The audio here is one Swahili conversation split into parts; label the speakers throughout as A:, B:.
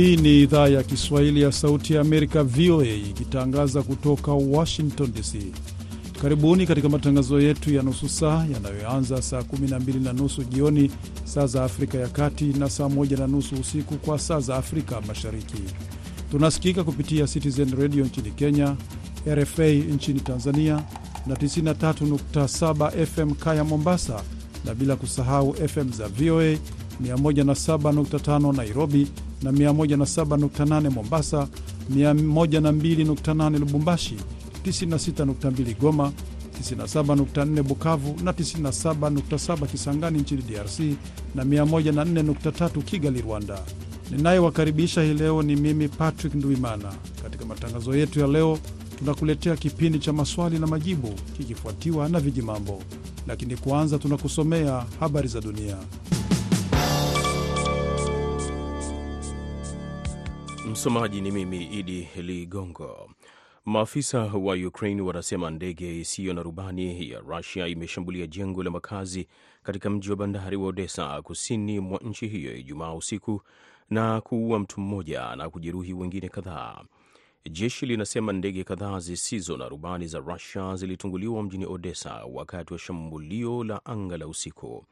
A: Hii ni idhaa ya Kiswahili ya Sauti ya Amerika, VOA, ikitangaza kutoka Washington DC. Karibuni katika matangazo yetu ya nusu saa yanayoanza saa 12 na nusu jioni saa za Afrika ya Kati na saa 1 na nusu usiku kwa saa za Afrika Mashariki. Tunasikika kupitia Citizen Radio nchini Kenya, RFA nchini Tanzania na 93.7 FM Kaya Mombasa, na bila kusahau FM za VOA 107.5 Nairobi na 107.8 Mombasa, 102.8 Lubumbashi, 96.2 Goma, 97.4 Bukavu na 97.7 Kisangani nchini DRC na 104.3 Kigali, Rwanda. Ninayewakaribisha hii leo ni mimi Patrick Ndwimana. Katika matangazo yetu ya leo, tunakuletea kipindi cha maswali na majibu kikifuatiwa na vijimambo, lakini kwanza tunakusomea habari za dunia.
B: Msomaji ni mimi Idi Ligongo. Maafisa wa Ukraine wanasema ndege isiyo na rubani ya Rusia imeshambulia jengo la makazi katika mji wa bandari wa Odessa, kusini mwa nchi hiyo Ijumaa usiku na kuua mtu mmoja na kujeruhi wengine kadhaa. Jeshi linasema ndege kadhaa zisizo na rubani za Rusia zilitunguliwa mjini Odessa wakati wa shambulio la anga la usiku.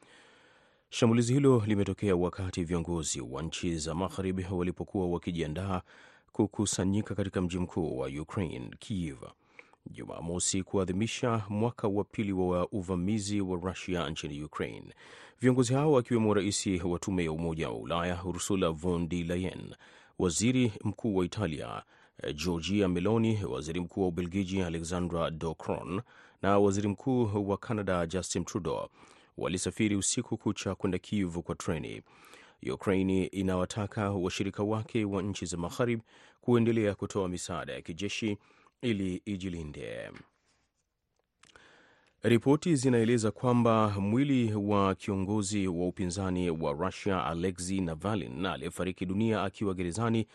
B: Shambulizi hilo limetokea wakati viongozi wa nchi za magharibi walipokuwa wakijiandaa kukusanyika katika mji mkuu wa Ukraine, Kiev, Jumamosi, kuadhimisha mwaka wa pili wa uvamizi wa Rusia nchini Ukraine. Viongozi hao akiwemo rais wa tume ya Umoja wa Ulaya Ursula von der Leyen, waziri mkuu wa Italia Giorgia Meloni, waziri mkuu wa Ubelgiji Alexandra De na waziri mkuu wa Canada Justin Trudeau walisafiri usiku kucha kwenda Kiev kwa treni. Ukraini inawataka washirika wake wa nchi za magharibi kuendelea kutoa misaada ya kijeshi ili ijilinde. Ripoti zinaeleza kwamba mwili wa kiongozi wa upinzani wa Russia Alexei Navalny aliyefariki dunia akiwa gerezani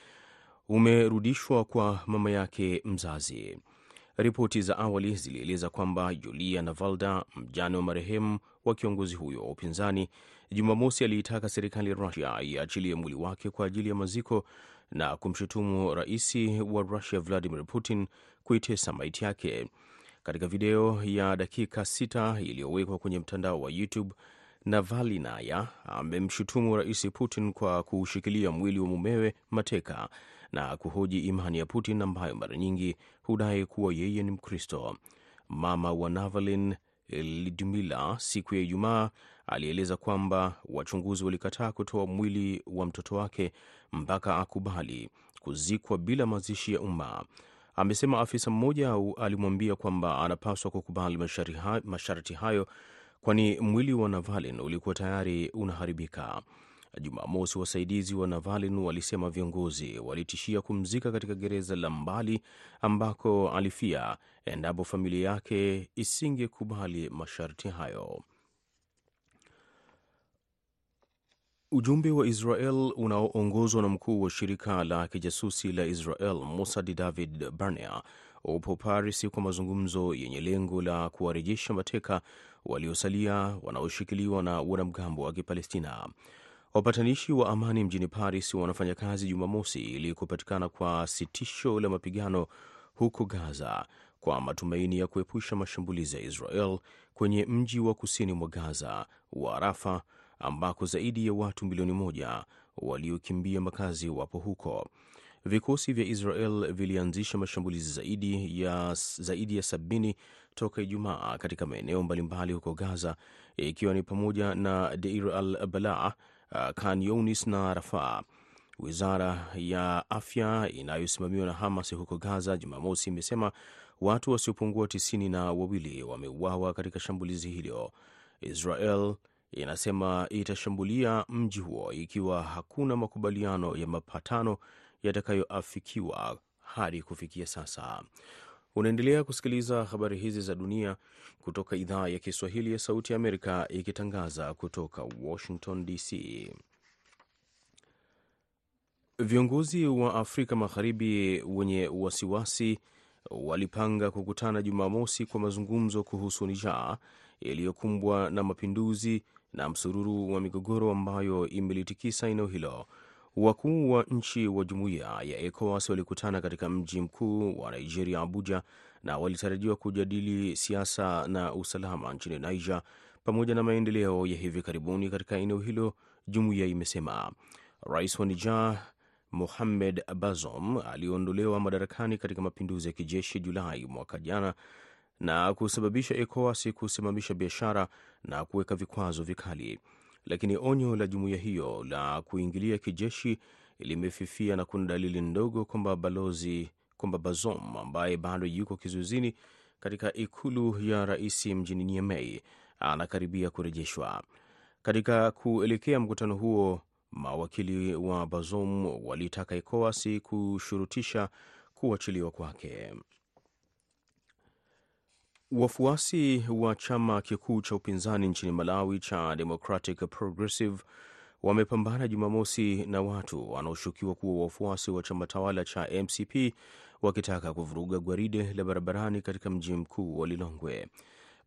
B: umerudishwa kwa mama yake mzazi. Ripoti za awali zilieleza kwamba Julia Navalda, mjane wa marehemu wa kiongozi huyo wa upinzani, Jumamosi aliitaka serikali ya Rusia iachilie mwili wake kwa ajili ya maziko na kumshutumu rais wa Rusia Vladimir Putin kuitesa maiti yake. Katika video ya dakika sita iliyowekwa kwenye mtandao wa YouTube, navali naya amemshutumu rais Putin kwa kuushikilia mwili wa mumewe mateka na kuhoji imani ya Putin ambayo mara nyingi hudai kuwa yeye ni Mkristo. Mama wa Navalny Lidmila siku ya Ijumaa alieleza kwamba wachunguzi walikataa kutoa mwili wa mtoto wake mpaka akubali kuzikwa bila mazishi ya umma. Amesema afisa mmoja alimwambia kwamba anapaswa kukubali masharti hayo, kwani mwili wa Navalny ulikuwa tayari unaharibika. Jumamosi, wasaidizi wa Navalny walisema viongozi walitishia kumzika katika gereza la mbali ambako alifia endapo familia yake isingekubali masharti hayo. Ujumbe wa Israel unaoongozwa na mkuu wa shirika la kijasusi la Israel Mossad David Barnea upo Paris kwa mazungumzo yenye lengo la kuwarejesha mateka waliosalia wanaoshikiliwa na wanamgambo wa Kipalestina. Wapatanishi wa amani mjini Paris wanafanya kazi Jumamosi ili kupatikana kwa sitisho la mapigano huko Gaza kwa matumaini ya kuepusha mashambulizi ya Israel kwenye mji wa kusini mwa Gaza wa Rafa ambako zaidi ya watu milioni moja waliokimbia makazi wapo huko. Vikosi vya Israel vilianzisha mashambulizi zaidi ya, zaidi ya sabini toka Ijumaa katika maeneo mbalimbali huko Gaza, ikiwa ni pamoja na Deir al Balaa, Khan Younis na Rafaa. Wizara ya afya inayosimamiwa na Hamas huko Gaza Jumamosi imesema watu wasiopungua tisini na wawili wameuawa katika shambulizi hilo. Israel inasema itashambulia mji huo ikiwa hakuna makubaliano ya mapatano yatakayoafikiwa hadi kufikia sasa. Unaendelea kusikiliza habari hizi za dunia kutoka idhaa ya Kiswahili ya Sauti ya Amerika ikitangaza kutoka Washington DC. Viongozi wa Afrika Magharibi wenye wasiwasi walipanga kukutana Jumamosi kwa mazungumzo kuhusu Niger iliyokumbwa na mapinduzi na msururu wa migogoro ambayo imelitikisa eneo hilo. Wakuu wa nchi wa jumuiya ya ECOWAS walikutana katika mji mkuu wa Nigeria, Abuja, na walitarajiwa kujadili siasa na usalama nchini Niger pamoja na maendeleo ya hivi karibuni katika eneo hilo. Jumuiya imesema rais wa Niger Mohamed Bazoum aliondolewa madarakani katika mapinduzi ya kijeshi Julai mwaka jana na kusababisha ECOWAS kusimamisha biashara na kuweka vikwazo vikali, lakini onyo la jumuiya hiyo la kuingilia kijeshi limefifia na kuna dalili ndogo kwamba balozi kwamba Bazom ambaye bado yuko kizuizini katika ikulu ya rais mjini Niamey anakaribia kurejeshwa. Katika kuelekea mkutano huo, mawakili wa Bazom walitaka ECOWAS kushurutisha kuachiliwa kwake. Wafuasi wa chama kikuu cha upinzani nchini Malawi cha Democratic Progressive wamepambana Jumamosi na watu wanaoshukiwa kuwa wafuasi wa chama tawala cha MCP wakitaka kuvuruga gwaride la barabarani katika mji mkuu wa Lilongwe.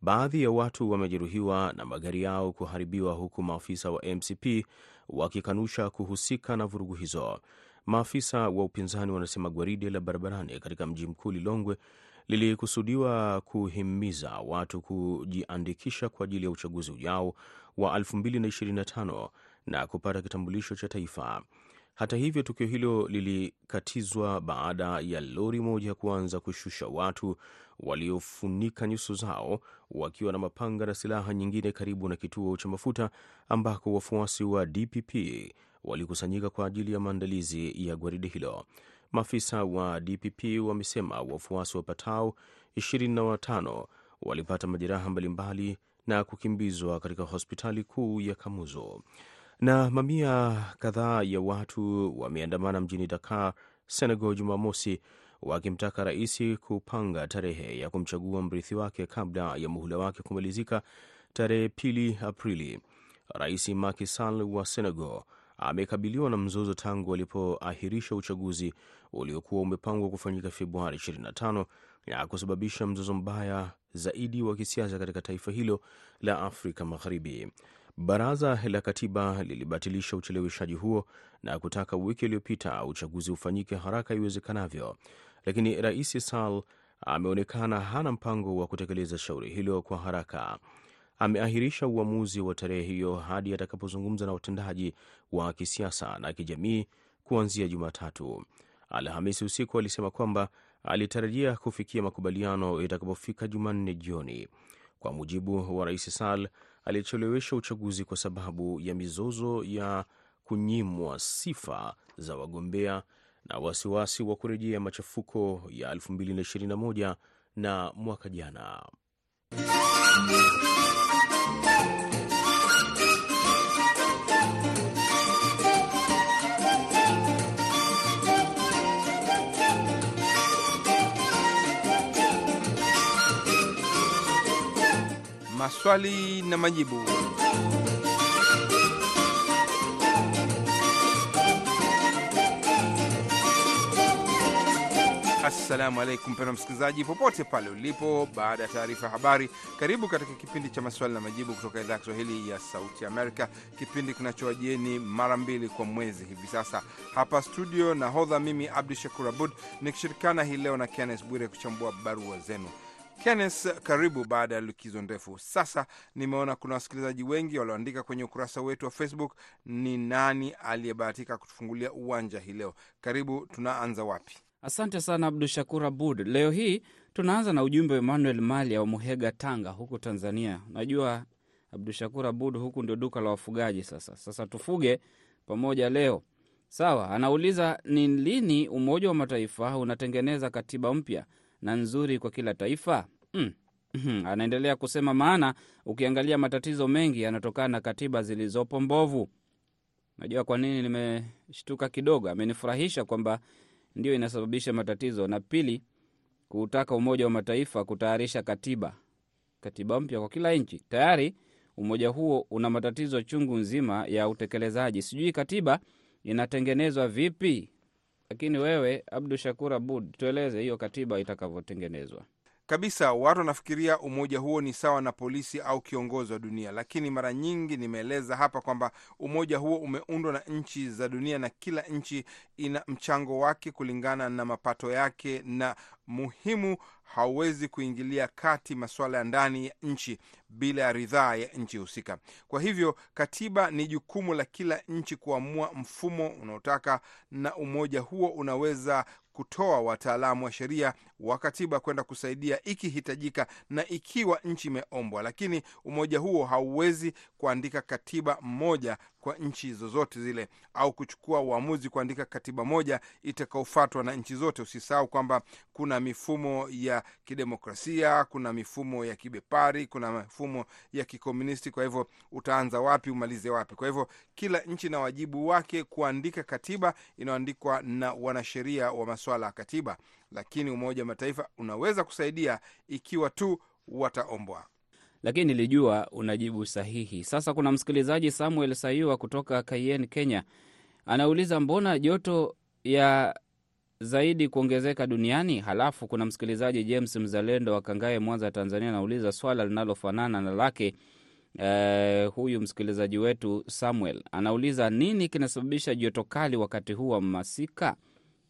B: Baadhi ya watu wamejeruhiwa na magari yao kuharibiwa, huku maafisa wa MCP wakikanusha kuhusika na vurugu hizo. Maafisa wa upinzani wanasema gwaride la barabarani katika mji mkuu Lilongwe lilikusudiwa kuhimiza watu kujiandikisha kwa ajili ya uchaguzi ujao wa 2025 na kupata kitambulisho cha taifa. Hata hivyo, tukio hilo lilikatizwa baada ya lori moja kuanza kushusha watu waliofunika nyuso zao wakiwa na mapanga na silaha nyingine karibu na kituo cha mafuta ambako wafuasi wa DPP walikusanyika kwa ajili ya maandalizi ya gwaride hilo. Maafisa wa DPP wamesema wafuasi wapatao 25 walipata majeraha mbalimbali na kukimbizwa katika hospitali kuu ya Kamuzo. Na mamia kadhaa ya watu wameandamana mjini Dakar, Senegal, Jumamosi wakimtaka rais kupanga tarehe ya kumchagua mrithi wake kabla ya muhula wake kumalizika tarehe pili Aprili. Rais Macky Sall wa Senegal amekabiliwa na mzozo tangu alipoahirisha uchaguzi uliokuwa umepangwa kufanyika Februari 25 na kusababisha mzozo mbaya zaidi wa kisiasa katika taifa hilo la Afrika Magharibi. Baraza la Katiba lilibatilisha ucheleweshaji huo na kutaka wiki iliyopita uchaguzi ufanyike haraka iwezekanavyo, lakini Rais Sall ameonekana hana mpango wa kutekeleza shauri hilo kwa haraka. Ameahirisha uamuzi wa tarehe hiyo hadi atakapozungumza na watendaji wa kisiasa na kijamii kuanzia Jumatatu. Alhamisi usiku alisema kwamba alitarajia kufikia makubaliano itakapofika Jumanne jioni. Kwa mujibu wa Rais Sall, alichelewesha uchaguzi kwa sababu ya mizozo ya kunyimwa sifa za wagombea na wasiwasi wa kurejea machafuko ya 2021 na mwaka jana.
C: Maswali na majibu. Assalamu alaikum pena msikilizaji, popote pale ulipo. Baada ya taarifa ya habari, karibu katika kipindi cha maswali na majibu kutoka idhaa ya Kiswahili ya Sauti Amerika, kipindi kinachowajieni mara mbili kwa mwezi hivi sasa hapa studio. Nahodha mimi Abdu Shakur Abud nikishirikana hii leo na Kennes Bwire kuchambua barua zenu. Kennes, karibu baada ya likizo ndefu. Sasa nimeona kuna wasikilizaji wengi walioandika kwenye ukurasa wetu wa Facebook. Ni nani aliyebahatika kutufungulia uwanja hii leo? Karibu, tunaanza wapi?
D: Asante sana Abdu Shakur Abud. Leo hii tunaanza na ujumbe wa Emmanuel Malia wa Muhega, Tanga, huku Tanzania. Najua Abdu Shakur Abud, huku ndio duka la wafugaji. Sasa sasa tufuge pamoja leo, sawa? Anauliza ni lini Umoja wa Mataifa unatengeneza katiba mpya na nzuri kwa kila taifa? Mm. Anaendelea kusema, maana ukiangalia matatizo mengi yanatokana na katiba zilizopo mbovu. Najua kwa nini nimeshtuka kidogo. Amenifurahisha kwamba ndio inasababisha matatizo, na pili, kutaka Umoja wa Mataifa kutayarisha katiba katiba mpya kwa kila nchi. Tayari umoja huo una matatizo chungu nzima ya utekelezaji. Sijui katiba inatengenezwa vipi, lakini wewe Abdu Shakur Abud, tueleze hiyo katiba itakavyotengenezwa.
C: Kabisa. Watu wanafikiria umoja huo ni sawa na polisi au kiongozi wa dunia, lakini mara nyingi nimeeleza hapa kwamba umoja huo umeundwa na nchi za dunia na kila nchi ina mchango wake kulingana na mapato yake, na muhimu, hauwezi kuingilia kati masuala ya ndani ya nchi bila ya ridhaa ya nchi husika. Kwa hivyo katiba ni jukumu la kila nchi kuamua mfumo unaotaka, na umoja huo unaweza kutoa wataalamu wa sheria wa katiba kwenda kusaidia ikihitajika na ikiwa nchi imeombwa, lakini umoja huo hauwezi kuandika katiba moja kwa nchi zozote zile au kuchukua uamuzi kuandika katiba moja itakaofuatwa na nchi zote. Usisahau kwamba kuna mifumo ya kidemokrasia, kuna mifumo ya kibepari, kuna mifumo ya kikomunisti. Kwa hivyo utaanza wapi umalize wapi? Kwa hivyo kila nchi na wajibu wake kuandika katiba inayoandikwa na wanasheria wa masuala ya katiba, lakini Umoja wa Mataifa unaweza kusaidia ikiwa tu wataombwa.
D: Lakini nilijua unajibu sahihi. Sasa kuna msikilizaji Samuel Sayua kutoka Kayen, Kenya, anauliza mbona joto ya zaidi kuongezeka duniani? Halafu kuna msikilizaji James Mzalendo wa Kangae, Mwanza, Tanzania, anauliza swala linalofanana na lake. eh, huyu msikilizaji wetu Samuel anauliza nini kinasababisha joto kali wakati huu wa masika?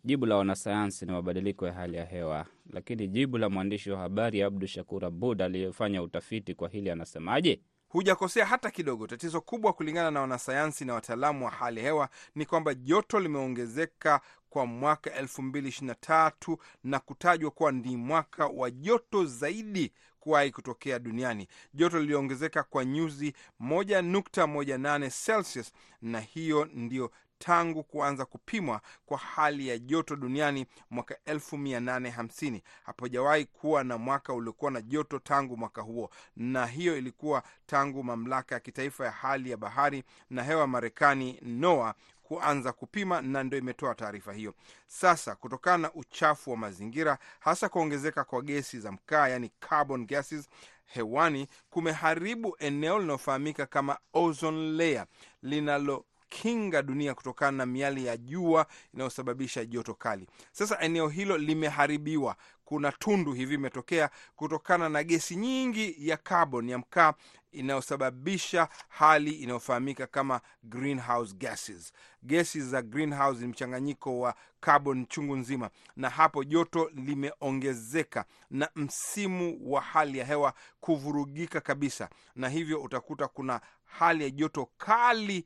D: Jibu la wanasayansi ni mabadiliko ya hali ya hewa, lakini jibu la mwandishi wa habari Abdu Shakur Abud aliyefanya utafiti kwa hili anasemaje?
C: Hujakosea hata kidogo. Tatizo kubwa kulingana na wanasayansi na wataalamu wa hali hewa ni kwamba joto limeongezeka kwa mwaka 2023 na kutajwa kuwa ni mwaka wa joto zaidi kuwahi kutokea duniani. Joto liliongezeka kwa nyuzi 1.18 Celsius, na hiyo ndio tangu kuanza kupimwa kwa hali ya joto duniani mwaka 1850. Hapajawahi kuwa na mwaka uliokuwa na joto tangu mwaka huo, na hiyo ilikuwa tangu mamlaka ya kitaifa ya hali ya bahari na hewa Marekani NOAA kuanza kupima na ndio imetoa taarifa hiyo. Sasa kutokana na uchafu wa mazingira, hasa kuongezeka kwa gesi za mkaa, yani carbon gases hewani, kumeharibu eneo linalofahamika kama ozone layer linalo kinga dunia kutokana na miali ya jua inayosababisha joto kali. Sasa eneo hilo limeharibiwa, kuna tundu hivi imetokea kutokana na gesi nyingi ya carbon ya mkaa inayosababisha hali inayofahamika kama greenhouse gases. Gesi za greenhouse ni mchanganyiko wa carbon chungu nzima, na hapo joto limeongezeka na msimu wa hali ya hewa kuvurugika kabisa, na hivyo utakuta kuna hali ya joto kali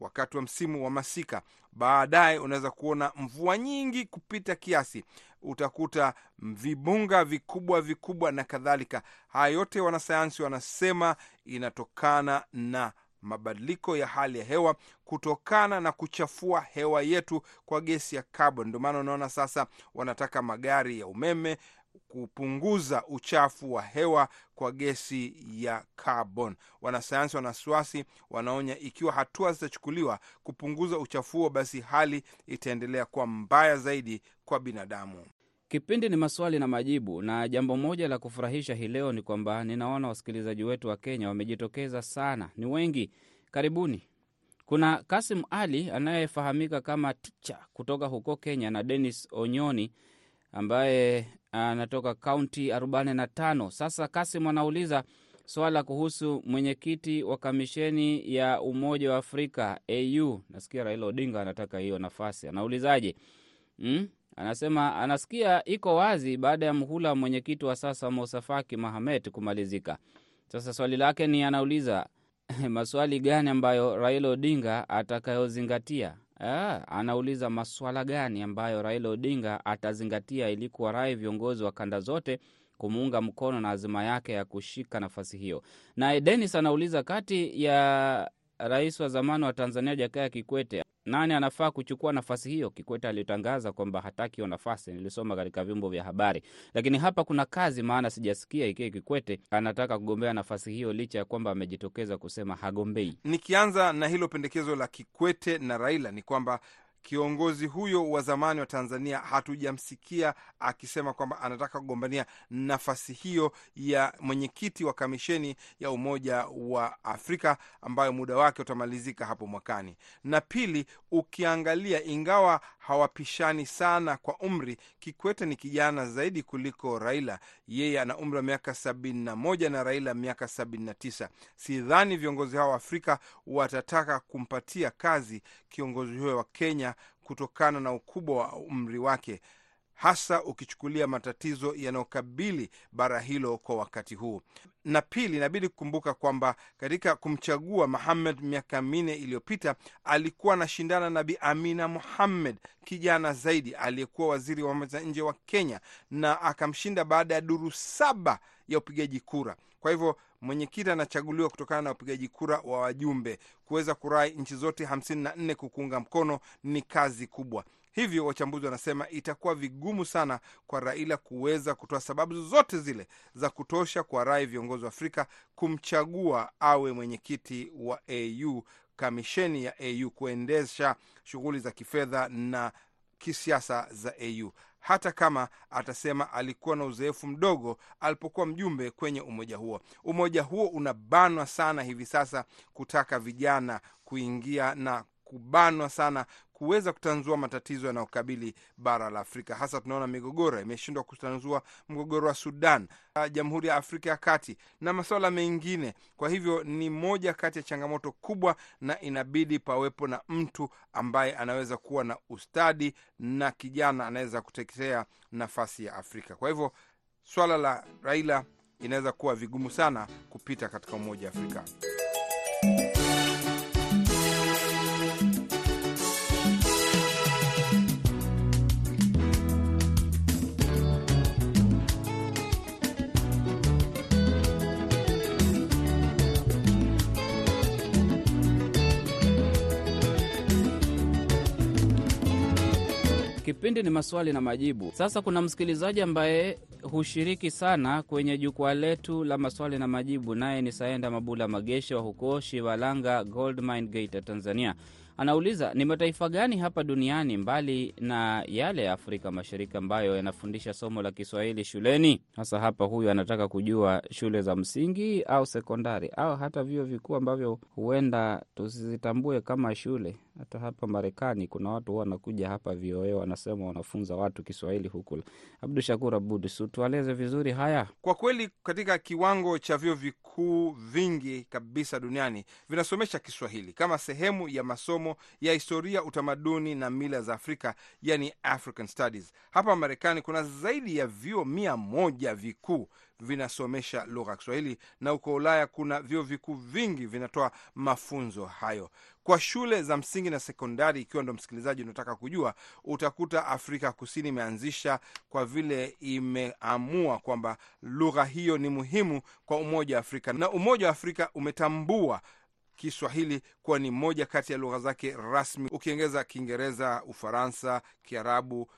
C: wakati wa msimu wa masika. Baadaye unaweza kuona mvua nyingi kupita kiasi, utakuta vibunga vikubwa vikubwa na kadhalika. Haya yote wanasayansi wanasema inatokana na mabadiliko ya hali ya hewa kutokana na kuchafua hewa yetu kwa gesi ya carbon. Ndio maana unaona sasa wanataka magari ya umeme kupunguza uchafu wa hewa kwa gesi ya carbon. Wanasayansi wana wanaonya ikiwa hatua zitachukuliwa kupunguza uchafu huo, basi hali itaendelea kuwa mbaya zaidi kwa binadamu.
D: Kipindi ni maswali na majibu, na jambo moja la kufurahisha hii leo ni kwamba ninaona wasikilizaji wetu wa Kenya wamejitokeza sana, ni wengi. Karibuni. Kuna Kasim Ali anayefahamika kama Ticha kutoka huko Kenya na Denis Onyoni ambaye anatoka kaunti 45. Sasa Kasim anauliza swala kuhusu mwenyekiti wa kamisheni ya Umoja wa Afrika AU. Nasikia Raila Odinga anataka hiyo nafasi, anaulizaje? hmm? Anasema anasikia iko wazi baada ya mhula wa mwenyekiti wa sasa Musa Faki Mahamet kumalizika. Sasa swali lake ni anauliza maswali gani ambayo Raila Odinga atakayozingatia Ah, anauliza maswala gani ambayo Raila Odinga atazingatia ili kuwarai viongozi wa kanda zote kumuunga mkono na azima yake ya kushika nafasi hiyo. Naye Denis anauliza kati ya rais wa zamani wa Tanzania Jakaya Kikwete, nani anafaa kuchukua nafasi hiyo? Kikwete alitangaza kwamba hataki hiyo nafasi, nilisoma katika vyombo vya habari, lakini hapa kuna kazi, maana sijasikia ikiwa Kikwete anataka kugombea nafasi hiyo, licha ya kwamba amejitokeza kusema hagombei.
C: Nikianza na hilo pendekezo la Kikwete na Raila ni kwamba kiongozi huyo wa zamani wa Tanzania hatujamsikia akisema kwamba anataka kugombania nafasi hiyo ya mwenyekiti wa kamisheni ya Umoja wa Afrika ambayo muda wake utamalizika hapo mwakani. Na pili, ukiangalia, ingawa hawapishani sana kwa umri. Kikwete ni kijana zaidi kuliko Raila, yeye ana umri wa miaka sabini na moja na Raila miaka sabini na tisa. Sidhani viongozi hao wa Afrika watataka kumpatia kazi kiongozi huyo wa Kenya kutokana na ukubwa wa umri wake hasa ukichukulia matatizo yanayokabili bara hilo kwa wakati huu. Na pili, inabidi kukumbuka kwamba katika kumchagua Muhammad miaka minne iliyopita alikuwa anashindana na Bi Amina Mohammed, kijana zaidi aliyekuwa waziri wa mambo ya nje wa Kenya, na akamshinda baada ya duru saba ya upigaji kura. Kwa hivyo mwenyekiti anachaguliwa kutokana na upigaji kura wa wajumbe. Kuweza kurai nchi zote hamsini na nne kukuunga mkono ni kazi kubwa. Hivyo wachambuzi wanasema itakuwa vigumu sana kwa Raila kuweza kutoa sababu zozote zile za kutosha kwa rai viongozi wa Afrika kumchagua awe mwenyekiti wa AU, kamisheni ya AU kuendesha shughuli za kifedha na kisiasa za AU, hata kama atasema alikuwa na uzoefu mdogo alipokuwa mjumbe kwenye umoja huo. Umoja huo unabanwa sana hivi sasa kutaka vijana kuingia na kubanwa sana kuweza kutanzua matatizo yanayokabili bara la Afrika. Hasa tunaona migogoro imeshindwa kutanzua mgogoro wa Sudan, Jamhuri ya Afrika ya Kati na masuala mengine. Kwa hivyo ni moja kati ya changamoto kubwa, na inabidi pawepo na mtu ambaye anaweza kuwa na ustadi na kijana anaweza kutetea nafasi ya Afrika. Kwa hivyo swala la Raila inaweza kuwa vigumu sana kupita katika Umoja wa Afrika.
D: Kipindi ni maswali na majibu. Sasa kuna msikilizaji ambaye hushiriki sana kwenye jukwaa letu la maswali na majibu, naye ni Saenda Mabula Magesha wa huko Shivalanga Gold Mine Gate, Tanzania. Anauliza, ni mataifa gani hapa duniani mbali na yale ya Afrika Mashariki ambayo yanafundisha somo la Kiswahili shuleni? Hasa hapa huyu anataka kujua shule za msingi au sekondari au hata vyuo vikuu ambavyo huenda tusizitambue kama shule. Hata hapa Marekani kuna watu huwa wanakuja hapa VOA wanasema wanafunza watu Kiswahili huku. Abdu Shakur Abud, tualeze vizuri haya.
C: Kwa kweli katika kiwango cha vyuo vikuu vingi kabisa duniani vinasomesha Kiswahili kama sehemu ya masomo ya historia, utamaduni na mila za Afrika, yani African Studies. Hapa Marekani kuna zaidi ya vyuo mia moja vikuu vinasomesha lugha ya Kiswahili na huko Ulaya kuna vyuo vikuu vingi vinatoa mafunzo hayo kwa shule za msingi na sekondari. Ikiwa ndo msikilizaji unataka kujua, utakuta Afrika Kusini imeanzisha kwa vile imeamua kwamba lugha hiyo ni muhimu kwa Umoja wa Afrika, na Umoja wa Afrika umetambua Kiswahili kuwa ni moja kati ya lugha zake rasmi, ukiongeza Kiingereza, Ufaransa, Kiarabu,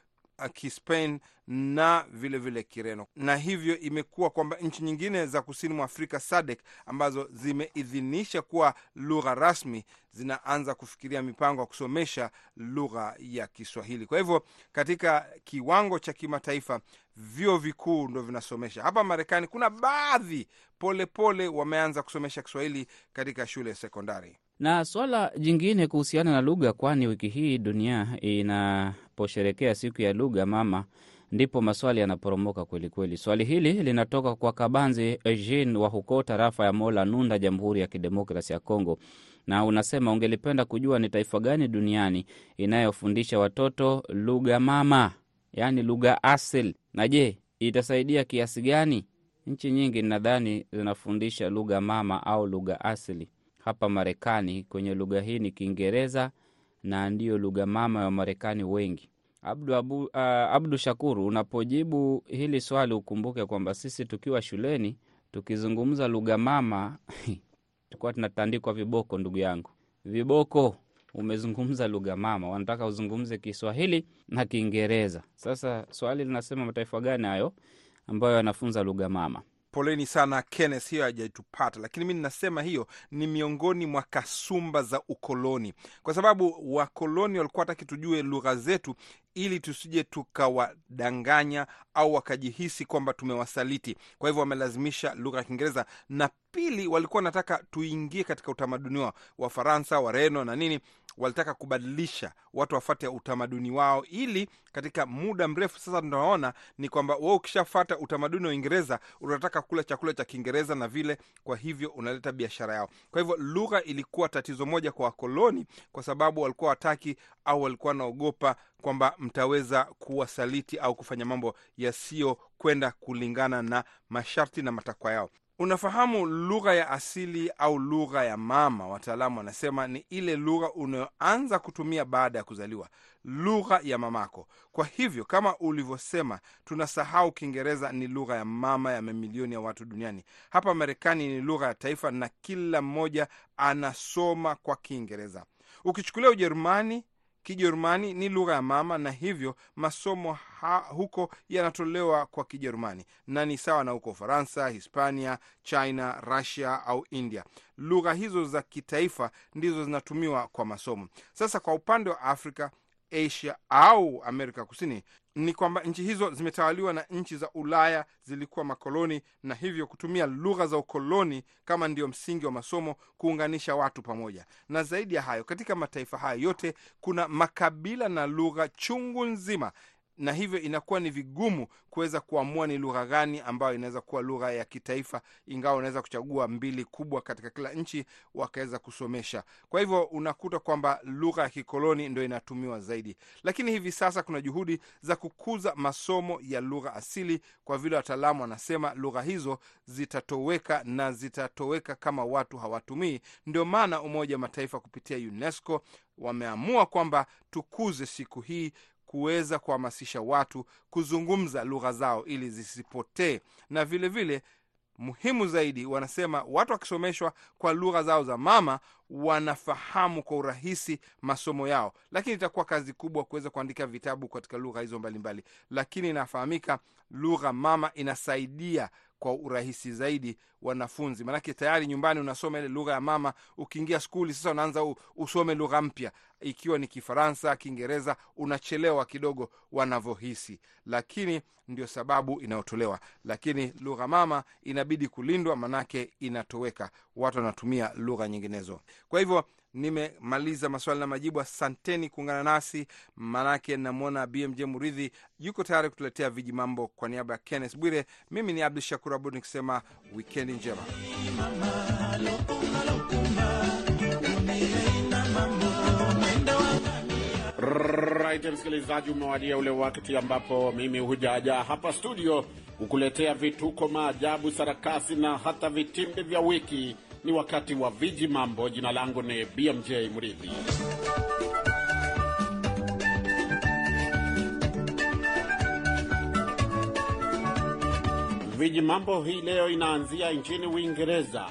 C: Kispain na vilevile vile Kireno, na hivyo imekuwa kwamba nchi nyingine za kusini mwa Afrika SADC ambazo zimeidhinisha kuwa lugha rasmi zinaanza kufikiria mipango ya kusomesha lugha ya Kiswahili. Kwa hivyo katika kiwango cha kimataifa vyuo vikuu ndo vinasomesha. Hapa Marekani kuna baadhi polepole wameanza kusomesha Kiswahili katika shule ya sekondari.
D: Na swala jingine kuhusiana na lugha, kwani wiki hii dunia inaposherekea siku ya lugha mama, ndipo maswali yanaporomoka kwelikweli. Swali hili linatoka kwa Kabanzi Eugene wa huko tarafa ya Mola Nunda, Jamhuri ya Kidemokrasi ya Kongo, na unasema ungelipenda kujua ni taifa gani duniani inayofundisha watoto lugha mama, yaani lugha asili, na je, itasaidia kiasi gani? Nchi nyingi nadhani zinafundisha lugha mama au lugha asili. Hapa Marekani kwenye lugha hii ni Kiingereza na ndiyo lugha mama ya Wamarekani wengi. Abdu, abu, uh, Abdu Shakuru, unapojibu hili swali ukumbuke kwamba sisi tukiwa shuleni tukizungumza lugha mama tulikuwa tunatandikwa viboko. Ndugu yangu, viboko. Umezungumza lugha mama, wanataka uzungumze Kiswahili na Kiingereza. Sasa swali linasema mataifa gani hayo ambayo yanafunza lugha mama?
C: Poleni sana Kenneth, hiyo hajaitupata, lakini mi ninasema hiyo ni miongoni mwa kasumba za ukoloni, kwa sababu wakoloni walikuwa hataki tujue lugha zetu ili tusije tukawadanganya au wakajihisi kwamba tumewasaliti. Kwa hivyo wamelazimisha lugha ya Kiingereza, na pili, walikuwa wanataka tuingie katika utamaduni wao. Wafaransa, Wareno na nini walitaka kubadilisha watu wafate utamaduni wao, ili katika muda mrefu sasa tunaona ni kwamba wewe ukishafata utamaduni wa Uingereza unataka kula chakula cha Kiingereza na vile, kwa hivyo unaleta biashara yao. Kwa hivyo lugha ilikuwa tatizo moja kwa wakoloni, kwa sababu walikuwa wataki au walikuwa wanaogopa kwamba mtaweza kuwasaliti au kufanya mambo yasiyokwenda kulingana na masharti na matakwa yao. Unafahamu, lugha ya asili au lugha ya mama, wataalamu wanasema ni ile lugha unayoanza kutumia baada ya kuzaliwa, lugha ya mamako. Kwa hivyo kama ulivyosema, tunasahau Kiingereza ni lugha ya mama ya mamilioni ya watu duniani. Hapa Marekani ni lugha ya taifa na kila mmoja anasoma kwa Kiingereza. Ukichukulia Ujerumani, Kijerumani ni lugha ya mama na hivyo masomo ha, huko yanatolewa kwa Kijerumani na ni sawa na huko Ufaransa, Hispania, China, Russia au India. Lugha hizo za kitaifa ndizo zinatumiwa kwa masomo. Sasa kwa upande wa Afrika, Asia au Amerika Kusini ni kwamba nchi hizo zimetawaliwa na nchi za Ulaya, zilikuwa makoloni, na hivyo kutumia lugha za ukoloni kama ndio msingi wa masomo, kuunganisha watu pamoja. Na zaidi ya hayo, katika mataifa hayo yote kuna makabila na lugha chungu nzima na hivyo inakuwa ni vigumu kuweza kuamua ni lugha gani ambayo inaweza kuwa lugha ya kitaifa, ingawa unaweza kuchagua mbili kubwa katika kila nchi wakaweza kusomesha. Kwa hivyo unakuta kwamba lugha ya kikoloni ndo inatumiwa zaidi, lakini hivi sasa kuna juhudi za kukuza masomo ya lugha asili, kwa vile wataalamu wanasema lugha hizo zitatoweka na zitatoweka kama watu hawatumii. Ndio maana Umoja wa Mataifa kupitia UNESCO wameamua kwamba tukuze siku hii kuweza kuhamasisha watu kuzungumza lugha zao ili zisipotee, na vilevile vile, muhimu zaidi, wanasema watu wakisomeshwa kwa lugha zao za mama wanafahamu kwa urahisi masomo yao, lakini itakuwa kazi kubwa kuweza kuandika vitabu katika lugha hizo mbalimbali, lakini inafahamika lugha mama inasaidia kwa urahisi zaidi wanafunzi, maanake tayari nyumbani unasoma ile lugha ya mama. Ukiingia skuli sasa unaanza usome lugha mpya, ikiwa ni Kifaransa, Kiingereza, unachelewa kidogo wanavyohisi, lakini ndio sababu inayotolewa. Lakini lugha mama inabidi kulindwa, manake inatoweka, watu wanatumia lugha nyinginezo. Kwa hivyo nimemaliza maswali na majibu. Asanteni kuungana nasi, manake namwona BMJ Muridhi yuko tayari kutuletea viji mambo. Kwa niaba ya Kenneth Bwire, mimi ni Abdu Shakur Abud nikisema wikendi njema.
E: Right, msikilizaji, umewadia ule wakati ambapo mimi hujaja hapa studio kukuletea vituko, maajabu, sarakasi na hata vitimbi vya wiki. Ni wakati wa viji mambo. Jina langu ni BMJ Mridhi. Viji mambo hii leo inaanzia nchini Uingereza.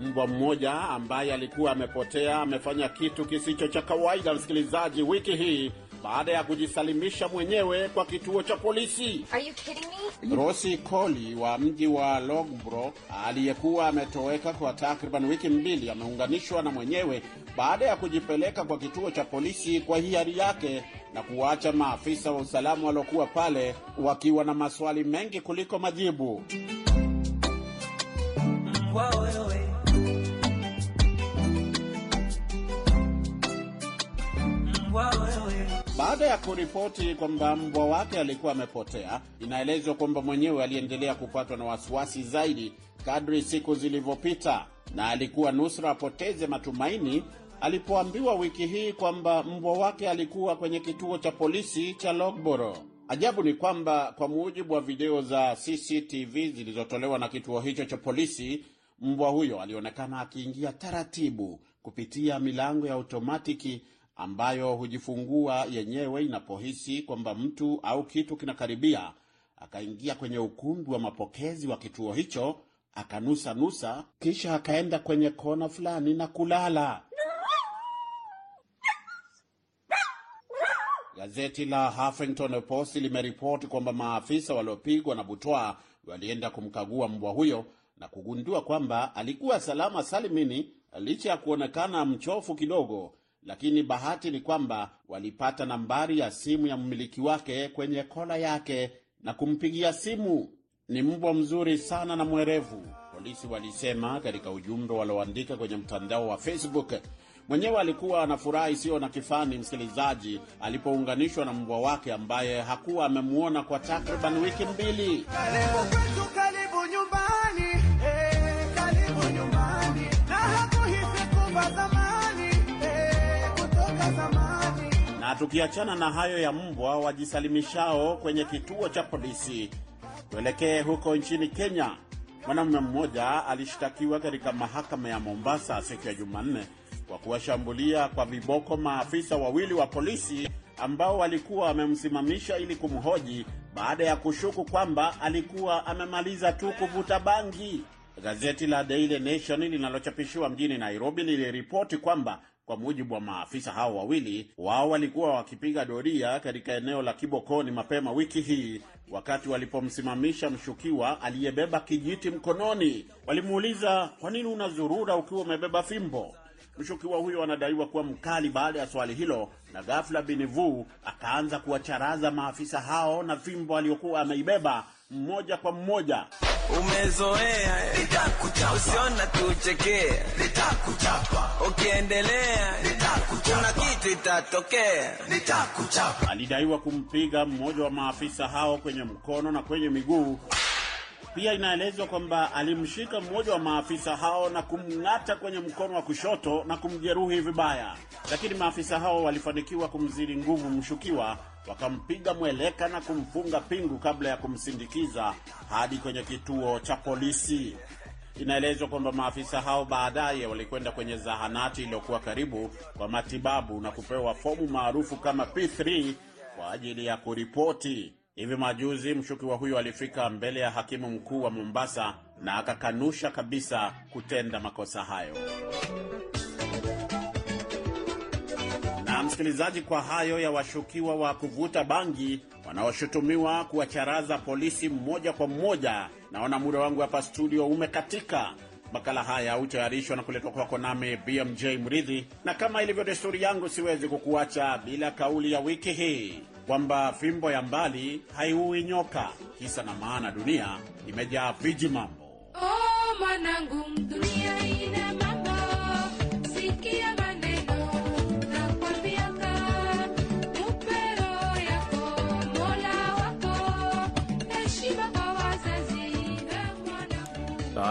E: Mbwa mmoja ambaye alikuwa amepotea amefanya kitu kisicho cha kawaida, msikilizaji, wiki hii baada ya kujisalimisha mwenyewe kwa kituo cha polisi.
F: Are you kidding me?
E: Rosi Koli wa mji wa logbro aliyekuwa ametoweka kwa takriban wiki mbili ameunganishwa na mwenyewe baada ya kujipeleka kwa kituo cha polisi kwa hiari yake na kuwaacha maafisa wa usalama waliokuwa pale wakiwa na maswali mengi kuliko majibu. Baada ya kuripoti kwamba mbwa wake alikuwa amepotea, inaelezwa kwamba mwenyewe aliendelea kupatwa na wasiwasi zaidi kadri siku zilivyopita, na alikuwa nusra apoteze matumaini alipoambiwa wiki hii kwamba mbwa wake alikuwa kwenye kituo cha polisi cha Logboro. Ajabu ni kwamba kwa mujibu wa video za CCTV zilizotolewa na kituo hicho cha polisi, mbwa huyo alionekana akiingia taratibu kupitia milango ya automatiki ambayo hujifungua yenyewe inapohisi kwamba mtu au kitu kinakaribia. Akaingia kwenye ukumbi wa mapokezi wa kituo hicho, akanusa nusa, kisha akaenda kwenye kona fulani na kulala. Gazeti la Huffington Post limeripoti kwamba maafisa waliopigwa na butwaa walienda kumkagua mbwa huyo na kugundua kwamba alikuwa salama salimini licha ya kuonekana mchofu kidogo lakini bahati ni kwamba walipata nambari ya simu ya mmiliki wake kwenye kola yake na kumpigia simu. Ni mbwa mzuri sana na mwerevu. polisi walisema katika ujumbe walioandika kwenye mtandao wa Facebook. Mwenyewe alikuwa na furaha isiyo na kifani, msikilizaji, alipounganishwa na mbwa wake ambaye hakuwa amemwona kwa takriban wiki mbili. Tukiachana na hayo ya mbwa wajisalimishao kwenye kituo cha polisi, tuelekee huko nchini Kenya. Mwanamume mmoja alishtakiwa katika mahakama ya Mombasa siku ya Jumanne kwa kuwashambulia kwa viboko maafisa wawili wa polisi ambao walikuwa wamemsimamisha ili kumhoji baada ya kushuku kwamba alikuwa amemaliza tu kuvuta bangi. Gazeti la Daily Nation linalochapishiwa mjini Nairobi liliripoti kwamba kwa mujibu wa maafisa hao wawili, wao walikuwa wakipiga doria katika eneo la Kibokoni mapema wiki hii wakati walipomsimamisha mshukiwa aliyebeba kijiti mkononi. Walimuuliza, kwa nini unazurura ukiwa umebeba fimbo? Mshukiwa huyo anadaiwa kuwa mkali baada ya swali hilo, na ghafla binivu akaanza kuwacharaza maafisa hao na fimbo aliyokuwa ameibeba mmoja kwa moja.
G: Umezoea nitakuchapa, usiona tuchekee, nitakuchapa, ukiendelea kuna kitu itatokea, nitakuchapa.
E: Alidaiwa kumpiga mmoja wa maafisa hao kwenye mkono na kwenye miguu. Pia inaelezwa kwamba alimshika mmoja wa maafisa hao na kumng'ata kwenye mkono wa kushoto na kumjeruhi vibaya, lakini maafisa hao walifanikiwa kumzidi nguvu mshukiwa, wakampiga mweleka na kumfunga pingu kabla ya kumsindikiza hadi kwenye kituo cha polisi. Inaelezwa kwamba maafisa hao baadaye walikwenda kwenye zahanati iliyokuwa karibu kwa matibabu na kupewa fomu maarufu kama P3 kwa ajili ya kuripoti. Hivi majuzi mshukiwa huyo alifika mbele ya hakimu mkuu wa Mombasa na akakanusha kabisa kutenda makosa hayo. Msikilizaji, kwa hayo ya washukiwa wa kuvuta bangi wanaoshutumiwa kuwacharaza polisi mmoja kwa mmoja, naona muda wangu hapa studio umekatika. Makala haya hutayarishwa na kuletwa kwako nami BMJ Mridhi, na kama ilivyo desturi yangu, siwezi kukuacha bila kauli ya wiki hii kwamba fimbo ya mbali haiui nyoka. Kisa na maana, dunia imejaa viji mambo.
H: Oh,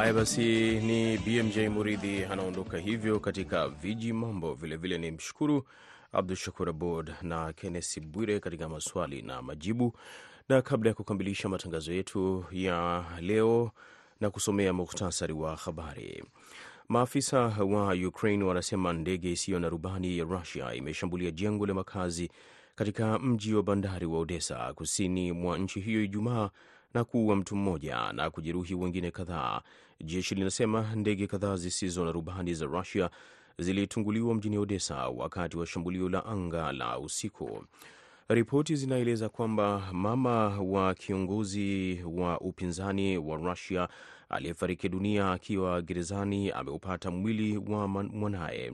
B: Haya basi, ni BMJ Muridhi anaondoka hivyo katika viji mambo. Vilevile ni mshukuru Abdu Shakur Abod na Kennesi Bwire katika maswali na majibu. Na kabla ya kukamilisha matangazo yetu ya leo na kusomea muktasari wa habari, maafisa wa Ukraine wanasema ndege isiyo na rubani ya Rusia imeshambulia jengo la makazi katika mji wa bandari wa Odessa kusini mwa nchi hiyo Ijumaa na kuua mtu mmoja na kujeruhi wengine kadhaa. Jeshi linasema ndege kadhaa zisizo na rubani za Rusia zilitunguliwa mjini Odessa wakati wa shambulio la anga la usiku. Ripoti zinaeleza kwamba mama wa kiongozi wa upinzani wa Rusia aliyefariki dunia akiwa gerezani ameupata mwili wa mwanaye.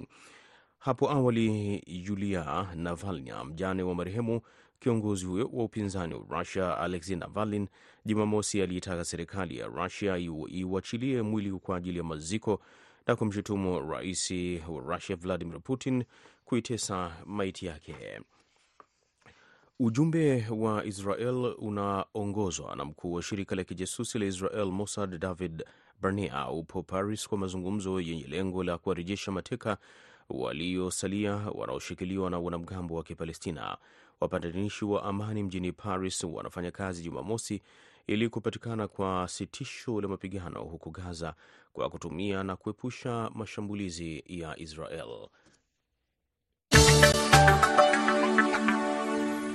B: Hapo awali, Yulia Navalny, mjane wa marehemu kiongozi huyo wa upinzani wa Russia Alexei Navalny, Jumamosi aliitaka serikali ya Rusia iuachilie mwili kwa ajili ya maziko na kumshutumu rais wa Russia Vladimir Putin kuitesa maiti yake. Ujumbe wa Israel unaongozwa na mkuu wa shirika la kijasusi la Israel Mossad David Barnea upo Paris kwa mazungumzo yenye lengo la kuwarejesha mateka waliosalia wanaoshikiliwa na wanamgambo wa Kipalestina. Wapatanishi wa amani mjini Paris wanafanya kazi Jumamosi ili kupatikana kwa sitisho la mapigano huko Gaza kwa kutumia na kuepusha mashambulizi ya Israel.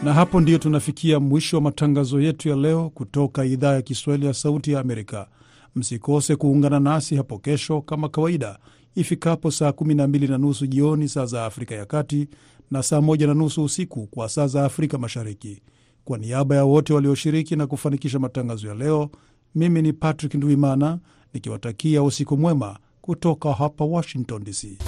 A: Na hapo ndiyo tunafikia mwisho wa matangazo yetu ya leo kutoka idhaa ya Kiswahili ya Sauti ya Amerika. Msikose kuungana nasi hapo kesho kama kawaida ifikapo saa 12 na nusu jioni saa za Afrika ya Kati na saa 1 na nusu usiku kwa saa za Afrika Mashariki. Kwa niaba ya wote walioshiriki na kufanikisha matangazo ya leo, mimi ni Patrick Ndwimana nikiwatakia usiku mwema kutoka hapa Washington DC.